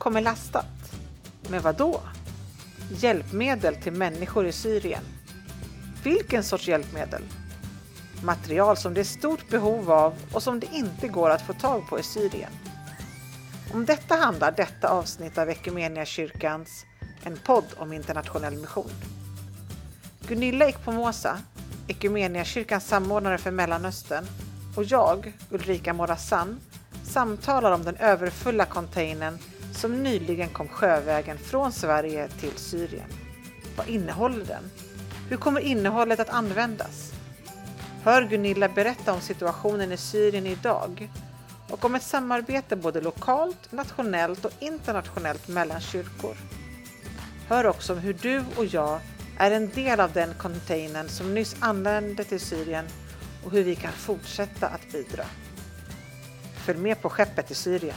kommer lastat. Med vad då? Hjälpmedel till människor i Syrien. Vilken sorts hjälpmedel? Material som det är stort behov av och som det inte går att få tag på i Syrien. Om detta handlar detta avsnitt av kyrkans en podd om internationell mission. Gunilla Ekpomosa kyrkans samordnare för Mellanöstern och jag, Ulrika Morazan, samtalar om den överfulla containern som nyligen kom sjövägen från Sverige till Syrien. Vad innehåller den? Hur kommer innehållet att användas? Hör Gunilla berätta om situationen i Syrien idag och om ett samarbete både lokalt, nationellt och internationellt mellan kyrkor. Hör också om hur du och jag är en del av den containern som nyss anlände till Syrien och hur vi kan fortsätta att bidra. Följ med på skeppet till Syrien.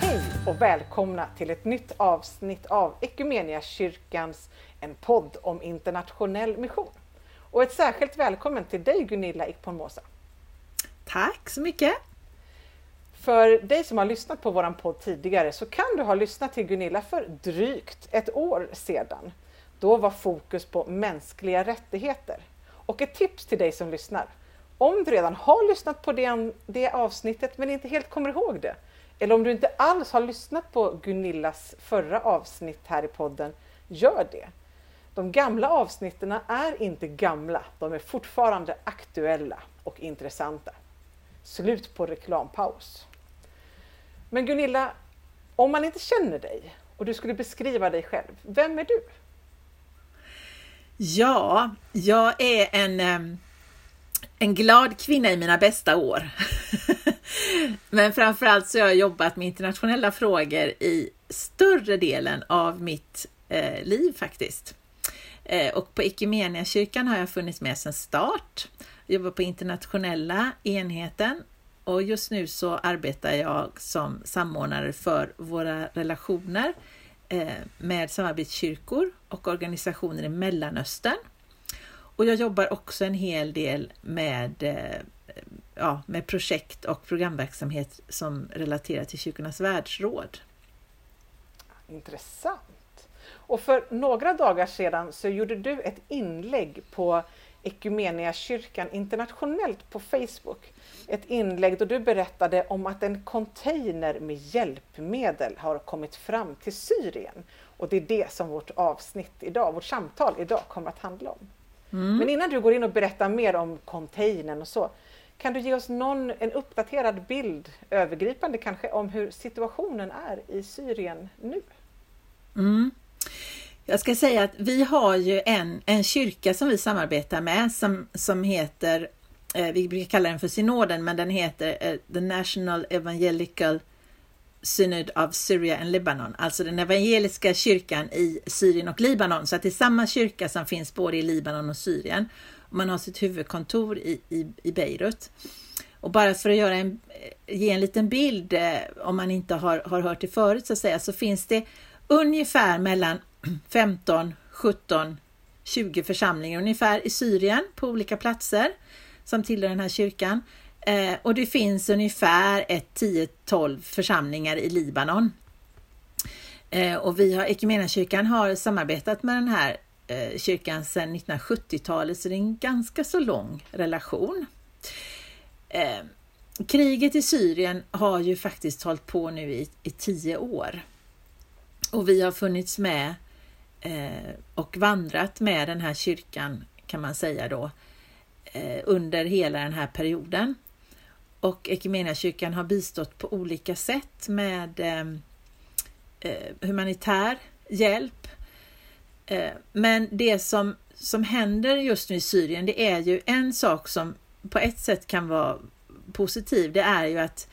Hej och välkomna till ett nytt avsnitt av kyrkans en podd om internationell mission. Och ett särskilt välkommen till dig Gunilla Ikponmosa. Tack så mycket! För dig som har lyssnat på våran podd tidigare så kan du ha lyssnat till Gunilla för drygt ett år sedan. Då var fokus på mänskliga rättigheter. Och ett tips till dig som lyssnar. Om du redan har lyssnat på det, det avsnittet men inte helt kommer ihåg det, eller om du inte alls har lyssnat på Gunillas förra avsnitt här i podden, gör det. De gamla avsnitten är inte gamla, de är fortfarande aktuella och intressanta. Slut på reklampaus. Men Gunilla, om man inte känner dig och du skulle beskriva dig själv, vem är du? Ja, jag är en, en glad kvinna i mina bästa år. Men framförallt så har jag jobbat med internationella frågor i större delen av mitt eh, liv faktiskt. Eh, och på kyrkan har jag funnits med sedan start. Jag jobbar på internationella enheten och just nu så arbetar jag som samordnare för våra relationer eh, med samarbetskyrkor och organisationer i Mellanöstern. Och jag jobbar också en hel del med, eh, ja, med projekt och programverksamhet som relaterar till Kyrkornas världsråd. Intressant! Och för några dagar sedan så gjorde du ett inlägg på kyrkan internationellt på Facebook. Ett inlägg då du berättade om att en container med hjälpmedel har kommit fram till Syrien. Och det är det som vårt avsnitt idag, vårt samtal idag kommer att handla om. Mm. Men innan du går in och berättar mer om containern och så, kan du ge oss någon, en uppdaterad bild, övergripande kanske, om hur situationen är i Syrien nu? Mm. Jag ska säga att vi har ju en, en kyrka som vi samarbetar med som, som heter, Eh, vi brukar kalla den för synoden, men den heter eh, The National Evangelical Synod of Syria and Lebanon, alltså den evangeliska kyrkan i Syrien och Libanon. Så att det är samma kyrka som finns både i Libanon och Syrien. Man har sitt huvudkontor i, i, i Beirut. Och bara för att göra en, eh, ge en liten bild, eh, om man inte har, har hört det förut så att säga, så finns det ungefär mellan 15, 17, 20 församlingar ungefär i Syrien på olika platser som tillhör den här kyrkan. Eh, och det finns ungefär ett 10-12 församlingar i Libanon. Eh, och vi har, kyrkan har samarbetat med den här eh, kyrkan sedan 1970-talet så det är en ganska så lång relation. Eh, kriget i Syrien har ju faktiskt hållit på nu i, i tio år. Och vi har funnits med eh, och vandrat med den här kyrkan kan man säga då eh, Eh, under hela den här perioden. Och kyrkan har bistått på olika sätt med eh, eh, humanitär hjälp. Men det som, som händer just nu i Syrien, det är ju en sak som på ett sätt kan vara positiv. Det är ju att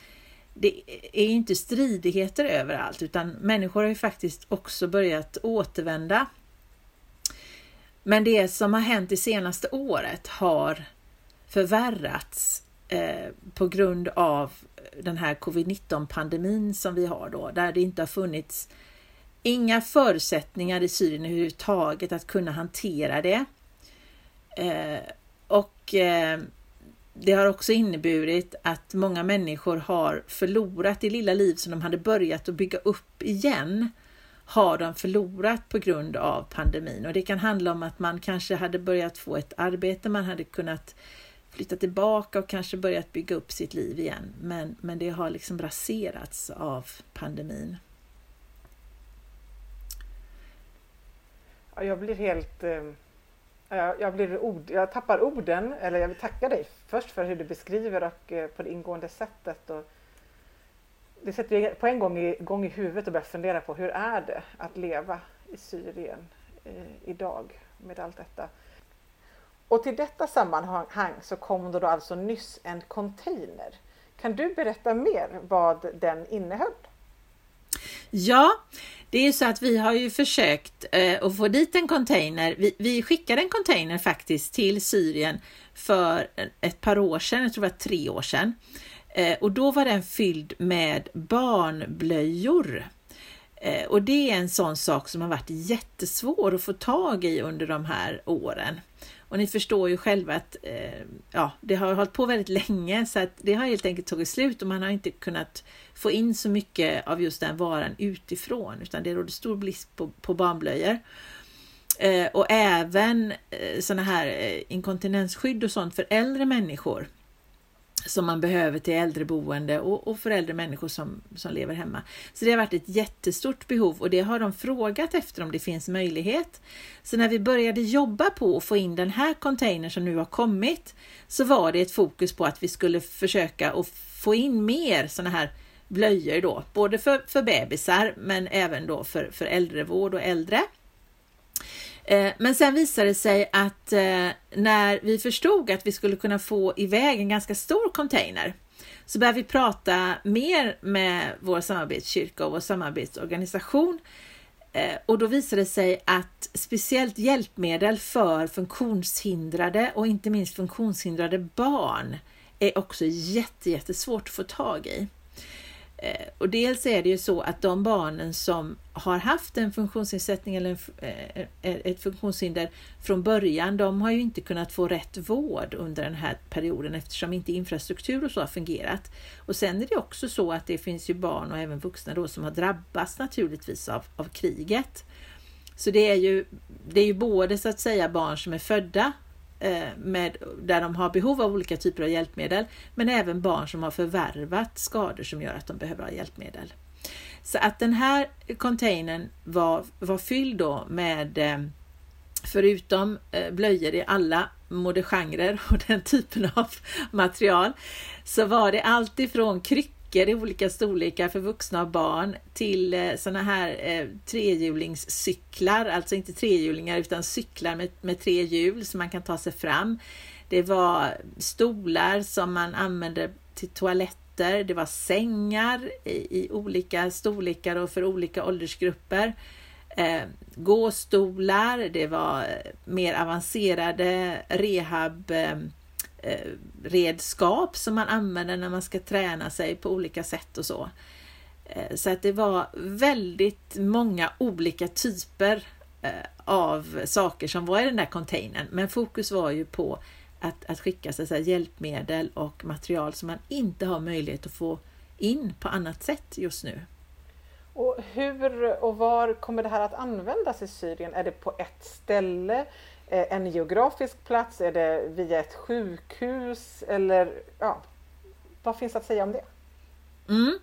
det är inte stridigheter överallt utan människor har ju faktiskt också börjat återvända. Men det som har hänt det senaste året har förvärrats eh, på grund av den här covid-19 pandemin som vi har då, där det inte har funnits inga förutsättningar i Syrien överhuvudtaget att kunna hantera det. Eh, och eh, det har också inneburit att många människor har förlorat det lilla liv som de hade börjat att bygga upp igen har de förlorat på grund av pandemin och det kan handla om att man kanske hade börjat få ett arbete, man hade kunnat flytta tillbaka och kanske börjat bygga upp sitt liv igen. Men, men det har liksom raserats av pandemin. Jag blir helt... Eh, jag, blir ord, jag tappar orden, eller jag vill tacka dig först för hur du beskriver och eh, på det ingående sättet. Och det sätter på en gång igång i huvudet och börjar fundera på hur är det att leva i Syrien eh, idag med allt detta. Och till detta sammanhang så kom det då alltså nyss en container. Kan du berätta mer vad den innehöll? Ja, det är så att vi har ju försökt eh, att få dit en container. Vi, vi skickade en container faktiskt till Syrien för ett par år sedan, jag tror det var tre år sedan. Eh, och då var den fylld med barnblöjor. Eh, och det är en sån sak som har varit jättesvår att få tag i under de här åren. Och ni förstår ju själva att eh, ja, det har hållit på väldigt länge så att det har helt enkelt tagit slut och man har inte kunnat få in så mycket av just den varan utifrån utan det råder stor brist på, på barnblöjor. Och även sådana här inkontinensskydd och sånt för äldre människor som man behöver till äldreboende och, och för äldre människor som, som lever hemma. Så det har varit ett jättestort behov och det har de frågat efter om det finns möjlighet. Så när vi började jobba på att få in den här containern som nu har kommit så var det ett fokus på att vi skulle försöka att få in mer sådana här blöjor då, både för, för bebisar men även då för, för äldrevård och äldre. Eh, men sen visade det sig att eh, när vi förstod att vi skulle kunna få iväg en ganska stor container så började vi prata mer med vår samarbetskyrka och vår samarbetsorganisation eh, och då visade det sig att speciellt hjälpmedel för funktionshindrade och inte minst funktionshindrade barn är också jättesvårt att få tag i. Eh, och dels är det ju så att de barnen som har haft en funktionsnedsättning eller eh, eh, ett funktionshinder från början, de har ju inte kunnat få rätt vård under den här perioden eftersom inte infrastruktur och så har fungerat. Och sen är det också så att det finns ju barn och även vuxna då som har drabbats naturligtvis av, av kriget. Så det är ju, det är ju både så att säga barn som är födda Eh, med, där de har behov av olika typer av hjälpmedel, men även barn som har förvärvat skador som gör att de behöver ha hjälpmedel. Så att den här containern var, var fylld då med eh, förutom eh, blöjor i alla modegenrer och den typen av material så var det allt ifrån kryckor böcker i olika storlekar för vuxna och barn till eh, sådana här eh, trehjulingscyklar, alltså inte trehjulingar utan cyklar med, med tre hjul så man kan ta sig fram. Det var stolar som man använde till toaletter, det var sängar i, i olika storlekar och för olika åldersgrupper. Eh, gåstolar, det var eh, mer avancerade rehab Eh, redskap som man använder när man ska träna sig på olika sätt och så. Eh, så att det var väldigt många olika typer eh, av saker som var i den där containern. Men fokus var ju på att, att skicka så att hjälpmedel och material som man inte har möjlighet att få in på annat sätt just nu. Och hur och var kommer det här att användas i Syrien? Är det på ett ställe? Eh, en geografisk plats? Är det via ett sjukhus? Eller ja, vad finns att säga om det? Mm.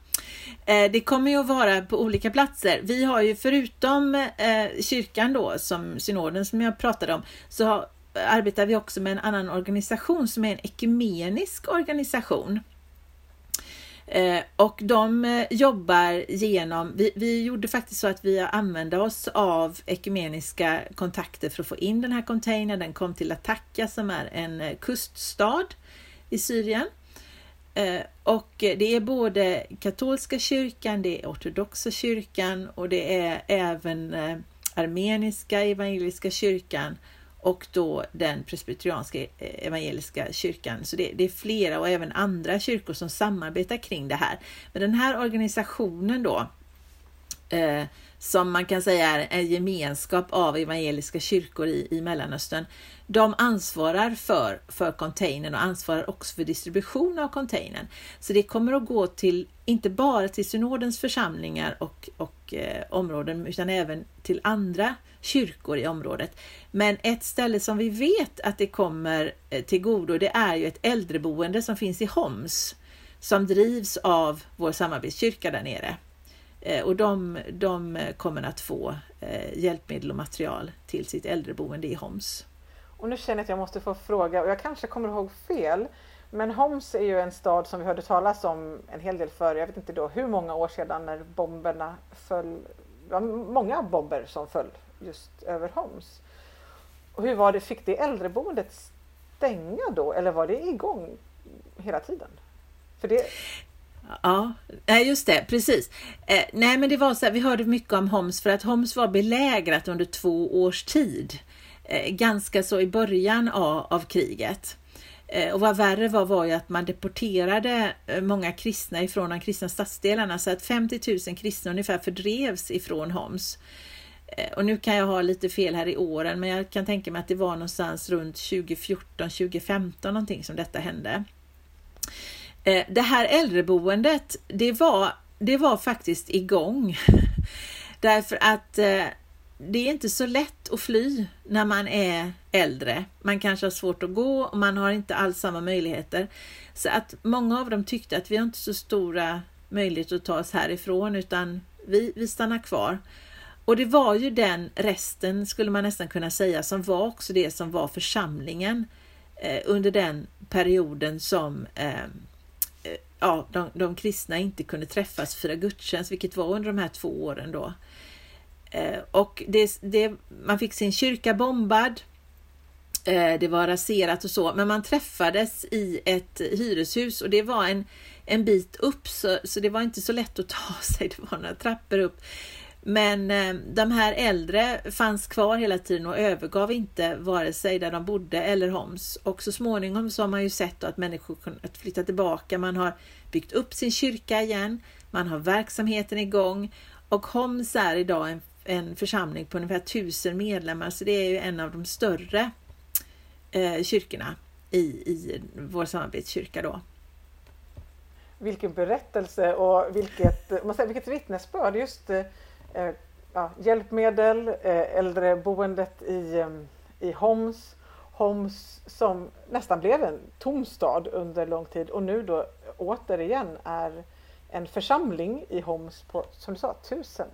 Eh, det kommer ju att vara på olika platser. Vi har ju förutom eh, kyrkan då, som synoden som jag pratade om, så har, arbetar vi också med en annan organisation som är en ekumenisk organisation. Eh, och de eh, jobbar genom, vi, vi gjorde faktiskt så att vi använde oss av ekumeniska kontakter för att få in den här containern. Den kom till Attaka som är en eh, kuststad i Syrien. Och det är både katolska kyrkan, det är ortodoxa kyrkan och det är även armeniska evangeliska kyrkan och då den presbyterianska eh, evangeliska kyrkan. Så det, det, är flera och även andra kyrkor som samarbetar kring det här. Men den här organisationen då eh, som man kan säga är en gemenskap av evangeliska kyrkor i, i Mellanöstern. De ansvarar för, för containern och ansvarar också för distribution av containern. Så det kommer att gå till, inte bara till synodens församlingar och, och eh, områden, utan även till andra kyrkor i området. Men ett ställe som vi vet att det kommer eh, till godo, det är ju ett äldreboende som finns i Homs, som drivs av vår samarbetskyrka där nere. Eh, och de, de kommer att få eh, hjälpmedel och material till sitt äldreboende i Homs. Och nu känner jag att jag måste få fråga, och jag kanske kommer ihåg fel, men Homs är ju en stad som vi hörde talas om en hel del för, jag vet inte då hur många år sedan när bomberna föll. Det var många bomber som föll just över Homs. Och hur var det, fick det äldreboendet stänga då eller var det igång hela tiden? För det... Ja, just det, precis. Eh, nej, men det var så här, vi hörde mycket om Homs för att Homs var belägrat under två års tid. Eh, ganska så i början av, av kriget. Eh, och vad värre var var ju att man deporterade eh, många kristna ifrån de kristna stadsdelarna så att 50 000 kristna ungefär fördrevs ifrån Homs. Eh, och nu kan jag ha lite fel här i åren men jag kan tänka mig att det var någonstans runt 2014, 2015 någonting som detta hände. Eh, det här äldreboendet det var, det var faktiskt igång. Därför att eh, det är inte så lätt att fly när man är äldre. Man kanske har svårt att gå och man har inte alls samma möjligheter. Så att många av dem tyckte att vi har inte så stora möjligheter att ta oss härifrån utan vi, vi stannar kvar. Och det var ju den resten, skulle man nästan kunna säga, som var också det som var församlingen eh, under den perioden som eh, ja, de, de kristna inte kunde träffas för gudstjänst, vilket var under de här två åren då. Eh, och det, det, man fick sin kyrka bombad. Eh, det var raserat och så, men man träffades i ett hyreshus och det var en, en bit upp så, så det var inte så lätt att ta sig. Det var några trappor upp. Men eh, de här äldre fanns kvar hela tiden och övergav inte vare sig där de bodde eller Homs. Och så småningom så har man ju sett att människor kunnat flytta tillbaka. Man har byggt upp sin kyrka igen. Man har verksamheten igång och Homs är idag en en församling på ungefär tusen medlemmar, så det är ju en av de större eh, kyrkorna i, i vår samarbetskyrka då. Vilken berättelse och vilket, man säger, vilket vittnesbörd just eh, ja, hjälpmedel, eh, äldreboendet i, eh, i Homs, Homs som nästan blev en tom stad under lång tid och nu då återigen är en församling i Homs på, som du sa, tusen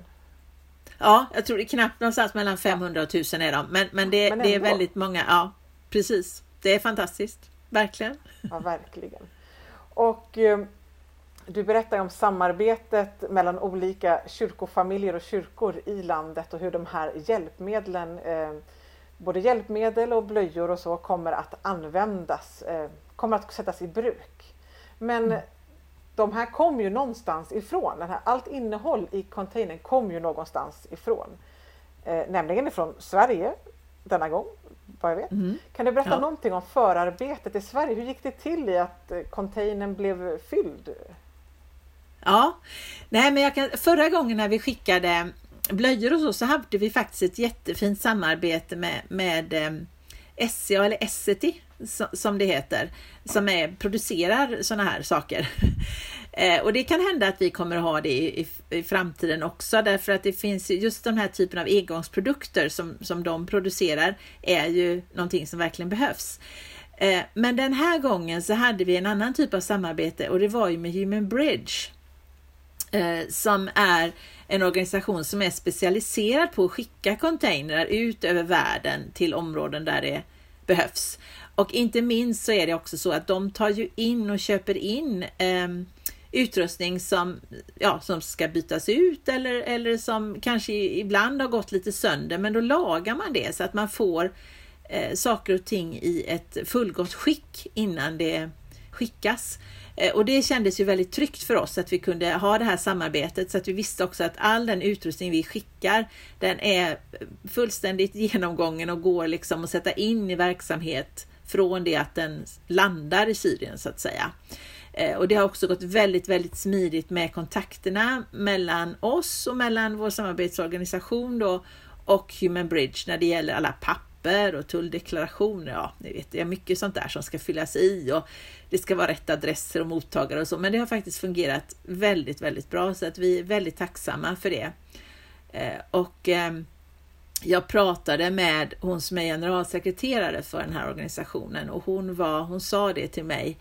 Ja, jag tror det är knappt någonstans mellan 500 och 1000 är de. Men, men, det, men det är väldigt många. Ja, precis. Det är fantastiskt. Verkligen. Ja, verkligen. Och eh, du berättar om samarbetet mellan olika kyrkofamiljer och kyrkor i landet och hur de här hjälpmedlen, eh, både hjälpmedel och blöjor och så, kommer att användas, eh, kommer att sättas i bruk. Men mm de här kom ju någonstans ifrån. Den här, allt innehåll i containern kom ju någonstans ifrån. Eh, nämligen ifrån Sverige denna gång, vad jag vet. Mm. Kan du berätta ja. någonting om förarbetet i Sverige? Hur gick det till i att containern blev fylld? Ja, nej men jag kan, förra gången när vi skickade blöjor och så, så hade vi faktiskt ett jättefint samarbete med, med eh, SCA eller Essity som det heter, som är, producerar sådana här saker. Eh, och det kan hända att vi kommer ha det i, i, i, framtiden också därför att det finns just den här typen av engångsprodukter som, som de producerar är ju någonting som verkligen behövs. Eh, men den här gången så hade vi en annan typ av samarbete och det var ju med Human Bridge Eh, som är en organisation som är specialiserad på att skicka containrar ut över världen till områden där det behövs. Och inte minst så är det också så att de tar ju in och köper in eh, utrustning som, ja, som ska bytas ut eller, eller som kanske ibland har gått lite sönder men då lagar man det så att man får eh, saker och ting i ett fullgott skick innan det skickas. Eh, och det kändes ju väldigt tryggt för oss att vi kunde ha det här samarbetet så att vi visste också att all den utrustning vi skickar den är fullständigt genomgången och går liksom att sätta in i verksamhet från det att den landar i Syrien så att säga. Eh, och det har också gått väldigt, väldigt smidigt med kontakterna mellan oss och mellan vår samarbetsorganisation då och Human Bridge när det gäller alla papper och tulldeklarationer. Ja, ni vet, det är mycket sånt där som ska fyllas i och det ska vara rätt adresser och mottagare och så, men det har faktiskt fungerat väldigt, väldigt bra så att vi är väldigt tacksamma för det. Eh, och ehm, jag pratade med hon som är generalsekreterare för den här organisationen och hon, var, hon sa det till mig.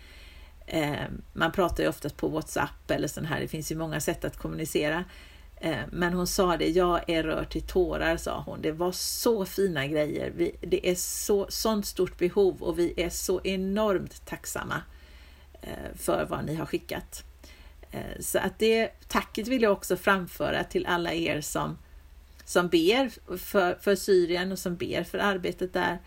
Ehm, man pratar ju oftast på Whatsapp eller sån här, det finns ju många sätt att kommunicera. Eh, men hon sa det, jag är rörd till tårar, sa hon. Det var så fina grejer. Vi, det är så, sånt stort behov och vi är så enormt tacksamma eh, för vad ni har skickat. Eh, så att det tacket vill jag också framföra till alla er som som ber för, för Syrien och som ber för arbetet där.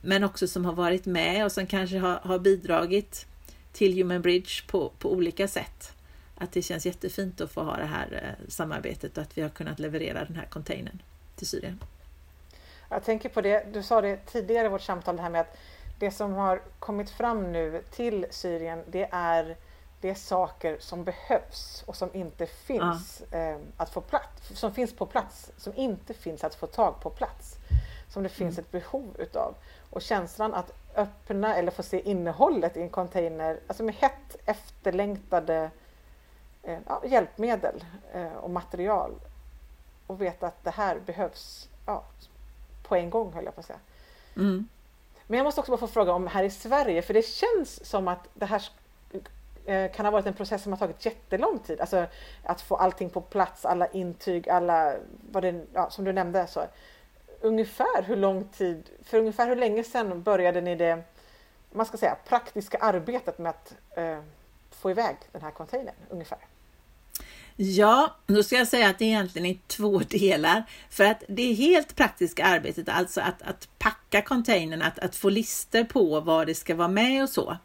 Men också som har varit med och som kanske har, har bidragit till Human Bridge på, på olika sätt. Att det känns jättefint att få ha det här eh, samarbetet och att vi har kunnat leverera den här containern till Syrien. Jag tänker på det, du sa det tidigare i vårt samtal, det här med att det som har kommit fram nu till Syrien, det är det är saker som behövs och som inte finns ja. eh, att få plats, som finns på plats, som inte finns att få tag på plats. Som det finns mm. ett behov utav. Och känslan att öppna eller få se innehållet i en container, alltså med hett efterlängtade ja, hjälpmedel eh, och material och veta att det här behövs ja, på en gång höll jag på att säga. Mm. Men jag måste också bara få fråga om här i Sverige, för det känns som att det här Eh, kan ha varit en process som har tagit jättelång tid. Alltså att få allting på plats, alla intyg, alla, vad det, ja, som du nämnde. Så. Ungefär hur lång tid, för ungefär hur länge sedan började ni det, man ska säga praktiska arbetet med att eh, få iväg den här containern ungefär? Ja, då ska jag säga att det egentligen är två delar. För att det helt praktiska arbetet, alltså att, att packa containern, att, att få lister på vad det ska vara med och så.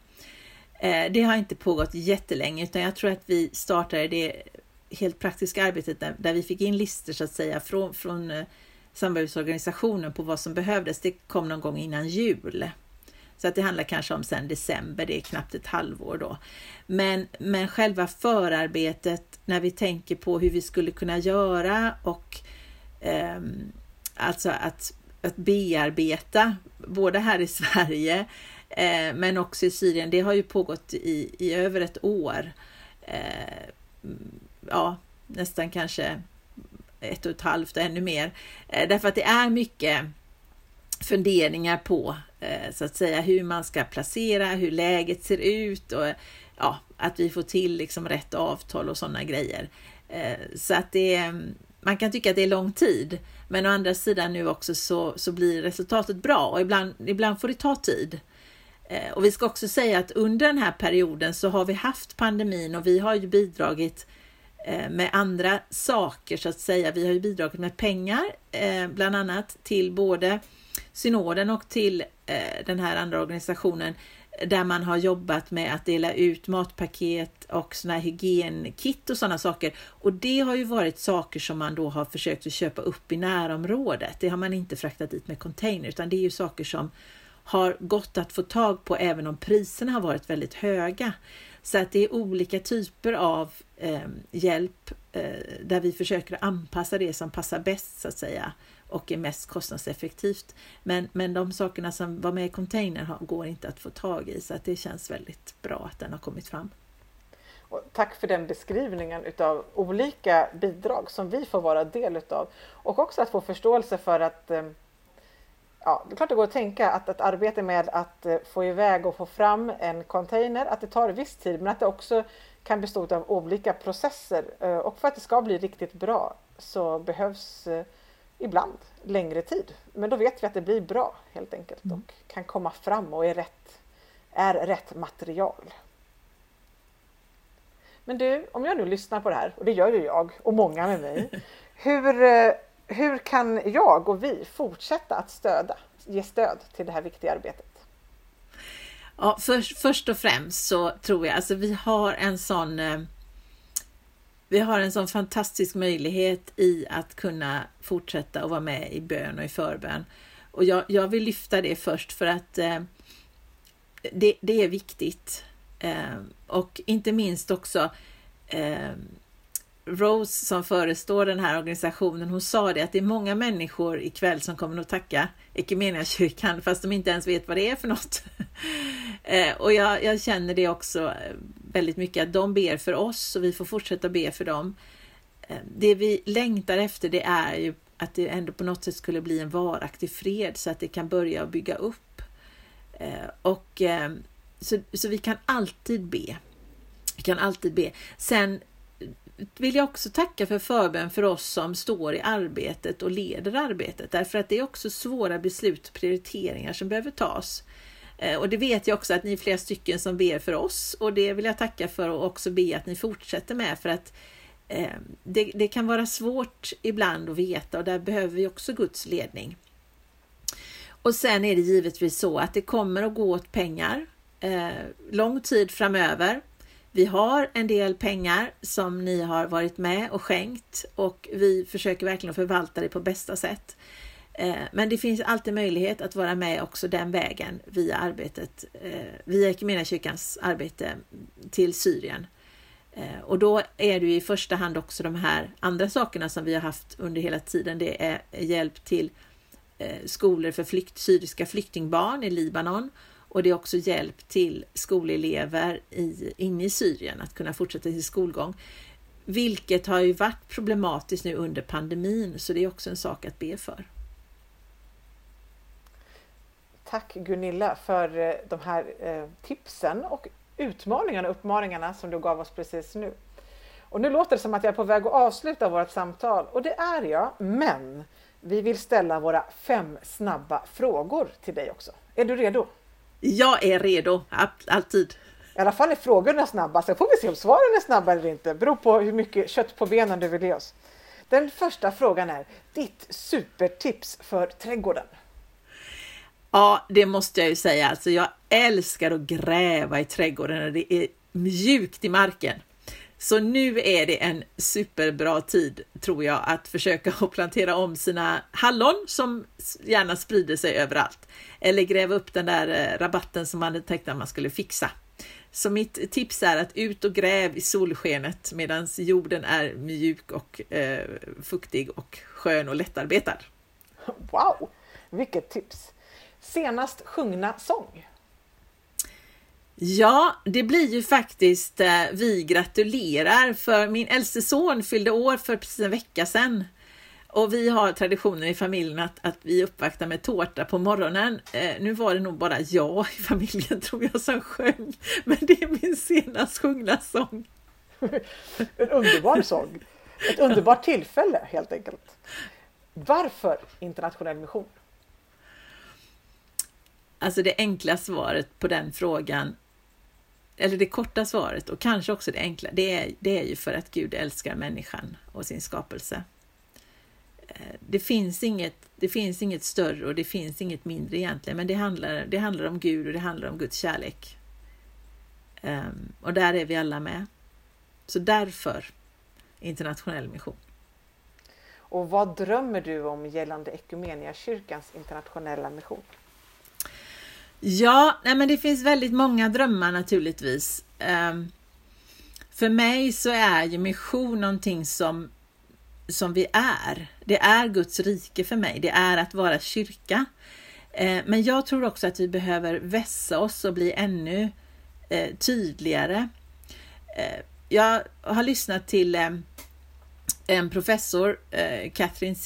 Eh, det har inte pågått jättelänge utan jag tror att vi startade det helt praktiska arbetet där, där vi fick in listor så att säga från, från eh, samarbetsorganisationen på vad som behövdes. Det kom någon gång innan jul. Så att det handlar kanske om sen december, det är knappt ett halvår då. Men, men själva förarbetet när vi tänker på hur vi skulle kunna göra och eh, alltså att, att bearbeta både här i Sverige Eh, men också i Syrien, det har ju pågått i, i över ett år. Eh, ja, nästan kanske ett och ett halvt och ännu mer. Eh, därför att det är mycket funderingar på Eh, så att säga hur man ska placera, hur läget ser ut och ja, att vi får till liksom rätt avtal och sådana grejer. Eh, så att det, man kan tycka att det är lång tid, men å andra sidan nu också så, så blir resultatet bra och ibland, ibland får det ta tid. Eh, och vi ska också säga att under den här perioden så har vi haft pandemin och vi har ju bidragit med andra saker så att säga. Vi har ju bidragit med pengar, bland annat till både synoden och till eh, den här andra organisationen där man har jobbat med att dela ut matpaket och såna här hygienkit och sådana saker. Och det har ju varit saker som man då har försökt att köpa upp i närområdet. Det har man inte fraktat dit med container utan det är ju saker som har gått att få tag på även om priserna har varit väldigt höga. Så att det är olika typer av eh, hjälp eh, där vi försöker anpassa det som passar bäst så att säga och är mest kostnadseffektivt. Men, men de sakerna som var med i containern går inte att få tag i så att det känns väldigt bra att den har kommit fram. Och tack för den beskrivningen utav olika bidrag som vi får vara del utav och också att få förståelse för att ehm, ja, det är klart det går att tänka att ett arbete med att eh, få iväg och få fram en container, att det tar viss tid, men att det också kan bestå av olika processer. Eh, och för att det ska bli riktigt bra så behövs eh, ibland längre tid. Men då vet vi att det blir bra helt enkelt mm. och kan komma fram och är rätt, är rätt material. Men du, om jag nu lyssnar på det här, och det gör ju jag och många med mig, hur hur kan jag och vi fortsätta att stöda, ge stöd till det här viktiga arbetet? Ja, först, först och främst så tror jag, alltså vi har en sån eh, vi har en sån fantastisk möjlighet i att kunna fortsätta att vara med i bön och i förbön. Och jag, jag vill lyfta det först för att eh, det, det, är viktigt. Eh, och inte minst också eh, Rose som förestår den här organisationen, hon sa det att det är många människor ikväll som kommer att tacka kyrkan fast de inte ens vet vad det är för något. Eh, och jag, jag, känner det också eh, väldigt mycket att de ber för oss och vi får fortsätta be för dem. Ehm, det vi längtar efter det är ju att det ändå på något sätt skulle bli en varaktig fred så att det kan börja bygga upp. Ehm, och ehm, så, så vi kan alltid be. Vi kan alltid be. Sen vill jag också tacka för förbön för oss som står i arbetet och leder arbetet, därför att det är också svåra beslut och prioriteringar som behöver tas. Eh, och det vet jag också att ni är flera stycken som ber för oss och det vill jag tacka för och också be att ni fortsätter med för att eh, det, det, kan vara svårt ibland att veta och där behöver vi också Guds ledning. Och sen är det givetvis så att det kommer att gå åt pengar eh, lång tid framöver. Vi har en del pengar som ni har varit med och skänkt och vi försöker verkligen förvalta det på bästa sätt. Eh, men det finns alltid möjlighet att vara med också den vägen via arbetet, eh, via Equmeniakyrkans arbete till Syrien. Eh, och då är det i första hand också de här andra sakerna som vi har haft under hela tiden. Det är hjälp till skolor för flykt, syriska flyktingbarn i Libanon och det är också hjälp till skolelever i, inne i Syrien att kunna fortsätta sin skolgång. Vilket har ju varit problematiskt nu under pandemin, så det är också en sak att be för. Tack Gunilla för eh, de här eh, tipsen och utmaningarna och uppmaningarna som du gav oss precis nu. Och nu låter det som att jag är på väg att avsluta vårt samtal och det är jag, men vi vill ställa våra fem snabba frågor till dig också. Är du redo? Jag är redo, alltid. I alla fall är frågorna snabba, sen får vi se om svaren är snabba eller inte. Beror på hur mycket kött på benen du vill ge oss. Den första frågan är ditt supertips för trädgården. Ja, det måste jag ju säga. Alltså, jag älskar att gräva i trädgården när det är mjukt i marken. Så nu är det en superbra tid, tror jag, att försöka att plantera om sina hallon som gärna sprider sig överallt. Eller gräva upp den där eh, rabatten som man hade tänkt att man skulle fixa. Så mitt tips är att ut och gräv i solskenet medan jorden är mjuk och eh, fuktig och skön och lättarbetad. Wow, vilket tips! Senast sjungna sång? Ja, det blir ju faktiskt eh, Vi gratulerar för min äldste son fyllde år för precis en vecka sedan. Och vi har traditionen i familjen att, att vi uppvaktar med tårta på morgonen. Eh, nu var det nog bara jag i familjen tror jag som sjöng, men det är min senast sjungna sång. en underbar sång! Ett underbart tillfälle helt enkelt. Varför internationell mission? Alltså det enkla svaret på den frågan eller det korta svaret och kanske också det enkla, det är, det är ju för att Gud älskar människan och sin skapelse. Eh, det finns, inget, det finns inget större och det finns inget mindre egentligen, men det handlar, det handlar om Gud och det handlar om Guds kärlek. Um, och där är vi alla med. Så därför internationell mission. Och vad drömmer du om gällande kyrkans internationella mission? Ja, nej men det finns väldigt många drömmar naturligtvis. Ehm, för mig så är ju mission någonting som, som vi är. Det är Guds rike för mig. Det är att vara kyrka. Ehm, men jag tror också att vi behöver vässa oss och bli ännu eh, tydligare. Ehm, jag har lyssnat till en professor, eh, Catherine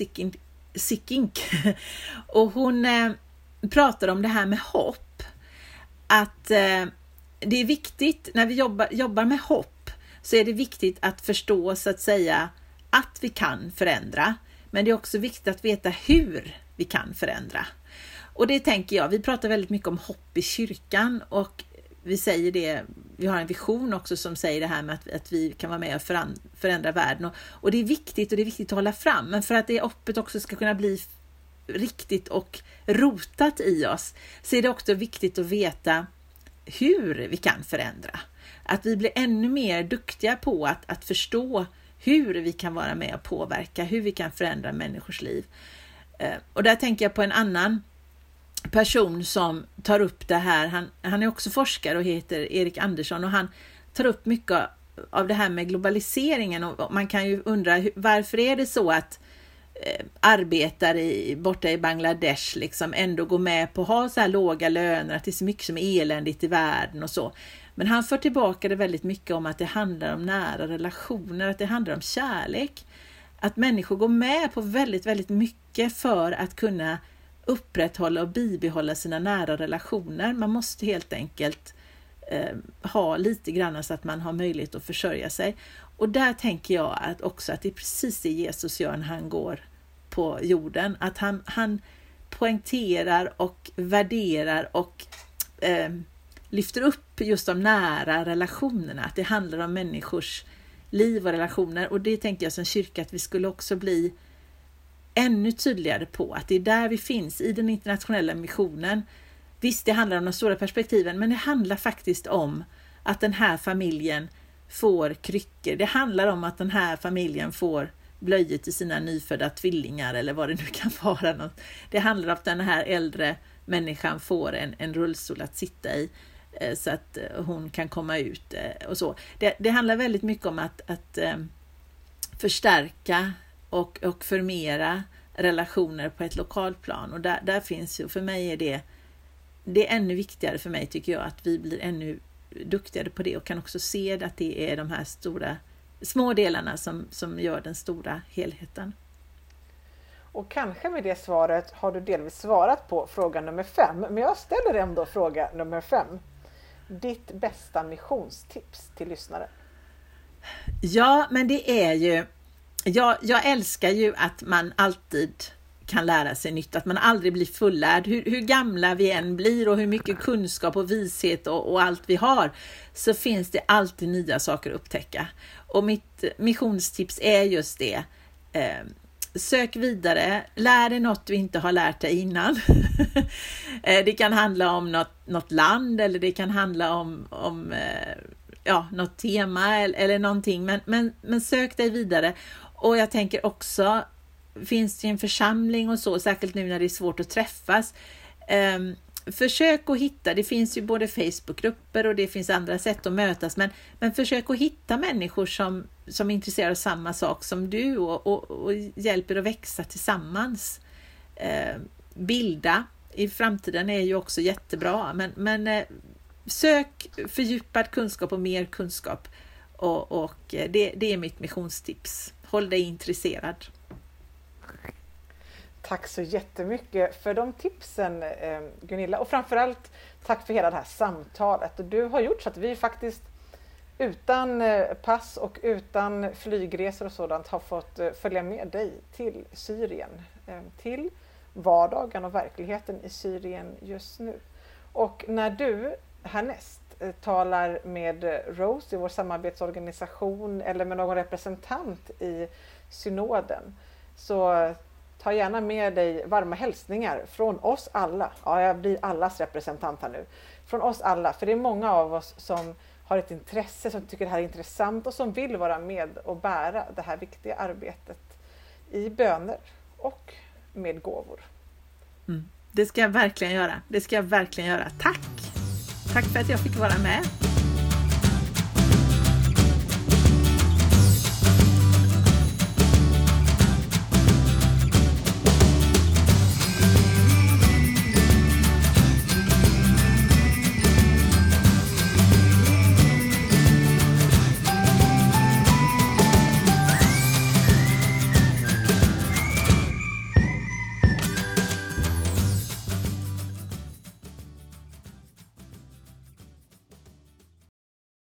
Sickink och hon eh, pratar om det här med hopp. Att eh, det är viktigt när vi jobbar, jobbar med hopp så är det viktigt att förstå så att säga att vi kan förändra. Men det är också viktigt att veta hur vi kan förändra. Och det tänker jag, vi pratar väldigt mycket om hopp i kyrkan och vi säger det, vi har en vision också som säger det här med att, att vi kan vara med och förändra världen. Och, och, det är viktigt och det är viktigt att hålla fram, men för att det hoppet också ska kunna bli riktigt och rotat i oss så är det också viktigt att veta hur vi kan förändra. Att vi blir ännu mer duktiga på att, att förstå hur vi kan vara med och påverka, hur vi kan förändra människors liv. Eh, och där tänker jag på en annan person som tar upp det här. Han, han är också forskare och heter Erik Andersson och han tar upp mycket av det här med globaliseringen och man kan ju undra varför är det så att Eh, arbetar i, borta i Bangladesh liksom ändå går med på att ha så här låga löner, att det är så mycket som är eländigt i världen och så. Men han för tillbaka det väldigt mycket om att det handlar om nära relationer, att det handlar om kärlek. Att människor går med på väldigt, väldigt mycket för att kunna upprätthålla och bibehålla sina nära relationer. Man måste helt enkelt eh, ha lite grann så att man har möjlighet att försörja sig. Och där tänker jag att också att det är precis det Jesus gör när han går på jorden. Att han, han poängterar och värderar och eh, lyfter upp just de nära relationerna. Att det handlar om människors liv och relationer. Och det tänker jag som kyrka att vi skulle också bli ännu tydligare på att det är där vi finns i den internationella missionen. Visst, det handlar om de stora perspektiven, men det handlar faktiskt om att den här familjen får kryckor. Det handlar om att den här familjen får blöjor till sina nyfödda tvillingar eller vad det nu kan vara. Det handlar om att den här äldre människan får en, en rullstol att sitta i eh, så att eh, hon kan komma ut eh, och så. Det, det handlar väldigt mycket om att, att förstärka och, och förmera relationer på ett lokalt plan. Och där, där finns ju, för mig är det, det är ännu viktigare för mig tycker jag att vi blir ännu duktigare på det och kan också se att det är de här stora små delarna som, som gör den stora helheten. Och kanske med det svaret har du delvis svarat på fråga nummer fem, men jag ställer ändå fråga nummer fem. Ditt bästa missionstips till lyssnare? Ja, men det är ju jag, jag älskar ju att man alltid kan lära sig nytt, att man aldrig blir fullärd. Hur, hur gamla vi än blir och hur mycket kunskap och vishet och, och, allt vi har, så finns det alltid nya saker att upptäcka. Och mitt missionstips är just det. Eh, sök vidare, lär dig något du inte har lärt dig innan. Eh, det kan handla om något, något, land eller det kan handla om, om eh, ja, något tema eller, eller någonting, men, men, men sök dig vidare och jag tänker också, finns i en församling och så, särskilt nu när det är svårt att träffas. Um, försök att hitta, det finns ju både Facebookgrupper och det finns andra sätt att mötas, men, men försök att hitta människor som, som är intresserade av samma sak som du och, och, och hjälper att växa tillsammans. Uh, bilda i framtiden är ju också jättebra, men, men uh, sök fördjupad kunskap och mer kunskap och, och eh, det, det är mitt missionstips håll dig intresserad. Tack så jättemycket för de tipsen eh, Gunilla och framförallt tack för hela det här samtalet. Du har gjort så att vi faktiskt utan eh, pass och utan flygresor och sådant har fått eh, följa med dig till Syrien, till vardagen och verkligheten i Syrien just nu. Och när du härnäst talar med Rose i vår samarbetsorganisation eller med någon representant i synoden så ta gärna med dig varma hälsningar från oss alla. Ja, jag blir allas representant här nu. Från oss alla, för det är många av oss som har ett intresse, som tycker det här är intressant och som vill vara med och bära det här viktiga arbetet i böner och med gåvor. Mm. Det ska jag verkligen göra. Det ska jag verkligen göra. Tack! Tack för att jag fick vara med.